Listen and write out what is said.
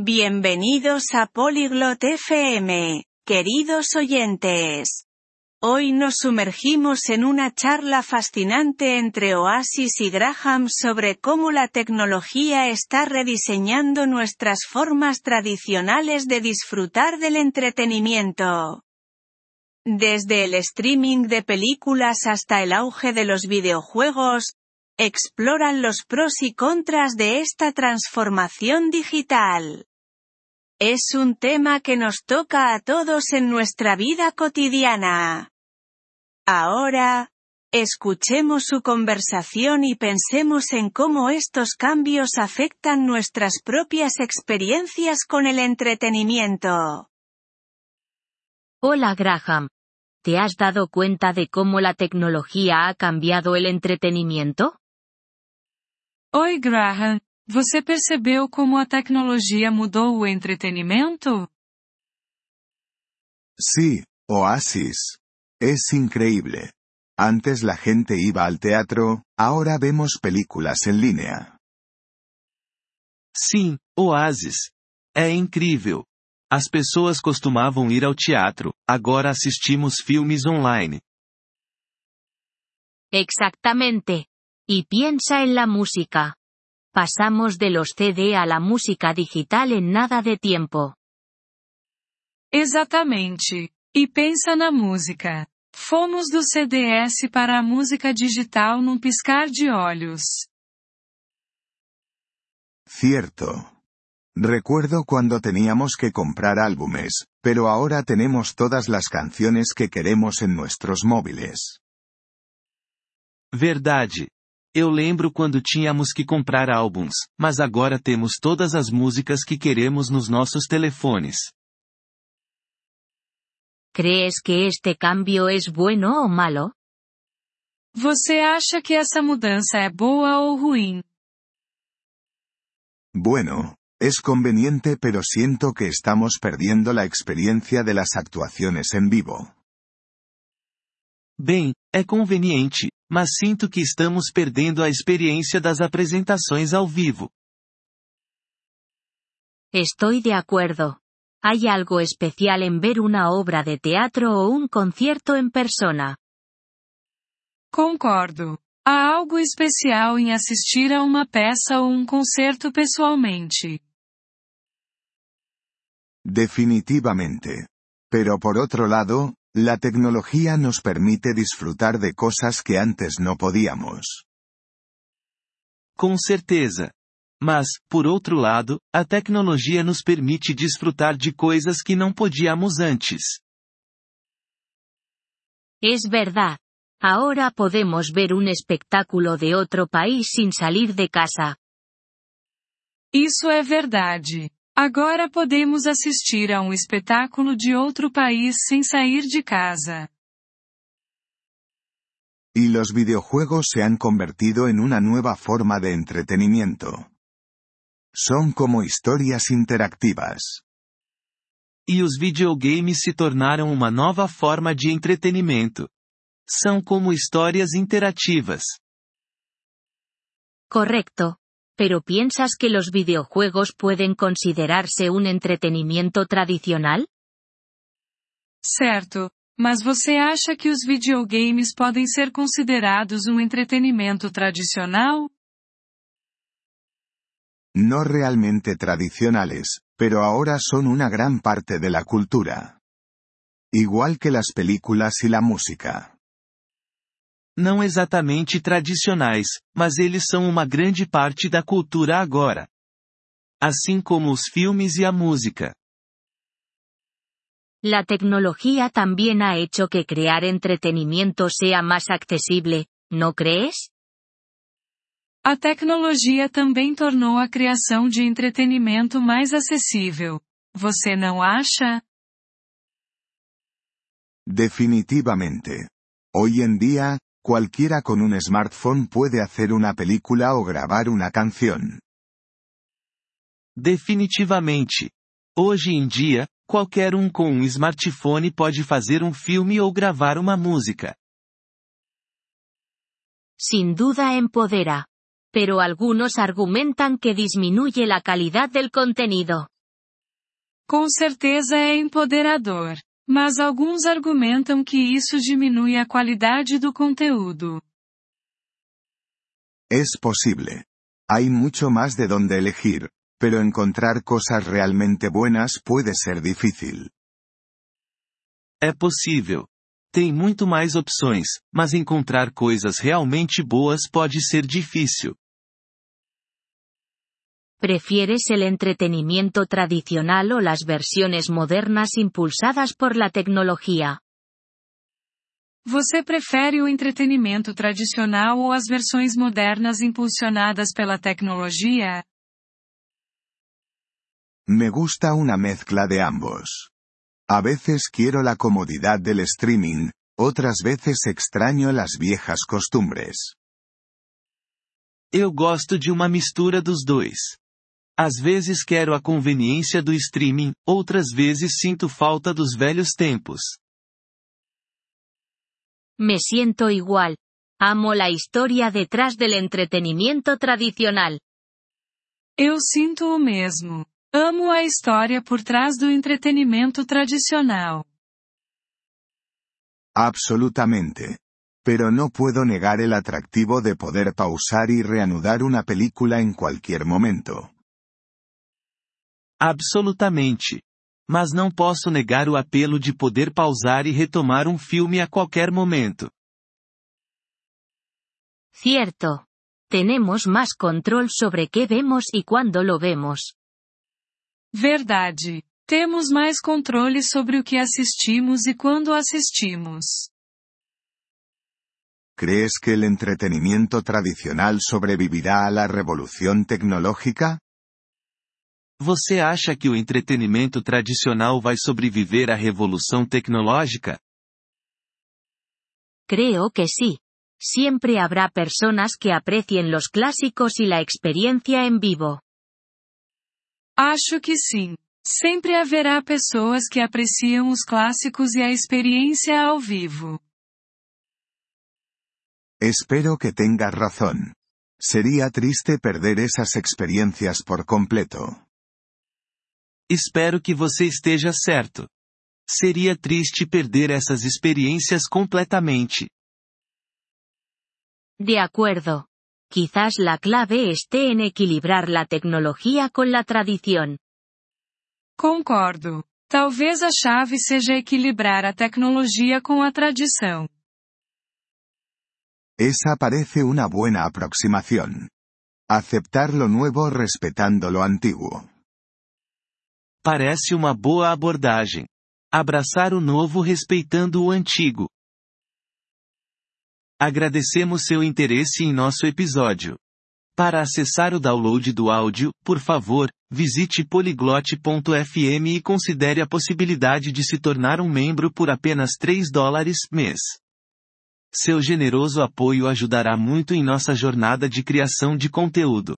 Bienvenidos a Polyglot FM, queridos oyentes. Hoy nos sumergimos en una charla fascinante entre Oasis y Graham sobre cómo la tecnología está rediseñando nuestras formas tradicionales de disfrutar del entretenimiento. Desde el streaming de películas hasta el auge de los videojuegos, exploran los pros y contras de esta transformación digital. Es un tema que nos toca a todos en nuestra vida cotidiana. Ahora, escuchemos su conversación y pensemos en cómo estos cambios afectan nuestras propias experiencias con el entretenimiento. Hola Graham. ¿Te has dado cuenta de cómo la tecnología ha cambiado el entretenimiento? Oi Graham, você percebeu como a tecnologia mudou o entretenimento? Sí, Oasis. Es increíble. Antes la gente iba al teatro, ahora vemos películas en línea. Sim, Oasis. É incrível. As pessoas costumavam ir ao teatro, agora assistimos filmes online. Exactamente. Y piensa en la música. Pasamos de los CD a la música digital en nada de tiempo. Exatamente. E pensa na música. Fomos do CDS para a música digital num piscar de olhos. Cierto. Recuerdo cuando teníamos que comprar álbumes, pero ahora tenemos todas las canciones que queremos en nuestros móviles. Verdade. Eu lembro quando tínhamos que comprar álbuns, mas agora temos todas as músicas que queremos nos nossos telefones. ¿Crees que este cambio es bueno o malo? Você acha que essa mudança é boa ou ruim? Bueno, es conveniente pero siento que estamos perdiendo la experiencia de las actuaciones en vivo. Bem, é conveniente, mas sinto que estamos perdendo a experiência das apresentações ao vivo. Estoy de acuerdo. Hay algo especial en ver una obra de teatro o un concierto en persona. Concordo. Há algo especial em assistir a uma peça ou um concerto pessoalmente. Definitivamente. Pero por otro lado, la tecnología nos permite disfrutar de cosas que antes no podíamos. Com certeza. Mas, por outro lado, a tecnologia nos permite desfrutar de coisas que não podíamos antes. Es verdad. Ahora podemos ver un espectáculo de otro país sin salir de casa. Isso é verdade. Agora podemos assistir a um espetáculo de outro país sem sair de casa. Y los videojuegos se han convertido en una nueva forma de entretenimiento. Son como historias interactivas. E os videogames se tornaram uma nova forma de entretenimento. São como histórias interativas. Correcto. Pero ¿piensas que los videojuegos pueden considerarse un entretenimiento tradicional? Certo. Mas você acha que os videogames podem ser considerados um entretenimento tradicional? No realmente tradicionales, pero ahora son una gran parte de la cultura. Igual que las películas y la música. Não exatamente tradicionais, mas eles são uma grande parte da cultura agora. Assim como os filmes e a música. La tecnología también ha hecho que crear entretenimiento sea más accesible, ¿no crees? A tecnologia também tornou a criação de entretenimento mais acessível. Você não acha? Definitivamente. Hoy en día, cualquiera con un smartphone puede hacer una película o grabar una canción. Definitivamente. Hoje em dia, qualquer um com um smartphone pode fazer um filme ou gravar uma música. Sin duda empodera. Pero algunos argumentan que disminuye la calidad del contenido. Com certeza é empoderador. Mas alguns argumentam que isso diminui a qualidade do conteúdo. Es posible. Hay mucho más de donde elegir, pero encontrar cosas realmente buenas puede ser difícil. É possível. Tem muito mais opções, mas encontrar coisas realmente boas pode ser difícil. ¿Prefieres el entretenimiento tradicional o las versiones modernas impulsadas por la tecnología? Você prefere o entretenimento tradicional ou as versões modernas impulsionadas pela tecnologia? Me gusta una mezcla de ambos. A veces quiero la comodidad del streaming, otras veces extraño las viejas costumbres. Eu gosto de uma mistura dos dois. Às vezes quero a conveniência do streaming, outras vezes sinto falta dos velhos tempos. Me siento igual. Amo la historia detrás del entretenimiento tradicional. Eu sinto o mesmo. Amo a história por trás do entretenimento tradicional. Absolutamente. Pero no puedo negar el atractivo de poder pausar y reanudar una película en cualquier momento. Absolutamente. Mas não posso negar o apelo de poder pausar e retomar um filme a qualquer momento. Cierto. Tenemos más control sobre qué vemos y cuándo lo vemos. Verdade. Temos mais controle sobre o que assistimos e quando assistimos. ¿Crees que el entretenimiento tradicional sobrevivirá a la revolución tecnológica? Você acha que o entretenimento tradicional vai sobreviver à revolução tecnológica? Creo que sí. Siempre habrá personas que aprecien los clásicos y la experiencia en vivo. Acho que sim. Sempre haverá pessoas que apreciam os clássicos e a experiência ao vivo. Espero que tengas razón. Sería triste perder esas experiencias por completo. Espero que você esteja certo. Seria triste perder essas experiências completamente. De acuerdo. Quizás la clave esté en equilibrar la tecnología con la tradición. Concordo. Talvez a chave seja equilibrar a tecnologia com a tradição. Esa parece una buena aproximación. Aceptar lo nuevo respetando lo antiguo. Parece uma boa abordagem. Abraçar o novo respeitando o antigo. Agradecemos seu interesse em nosso episódio. Para acessar o download do áudio, por favor, visite poliglote.fm e considere a possibilidade de se tornar um membro por apenas 3 dólares mês. Seu generoso apoio ajudará muito em nossa jornada de criação de conteúdo.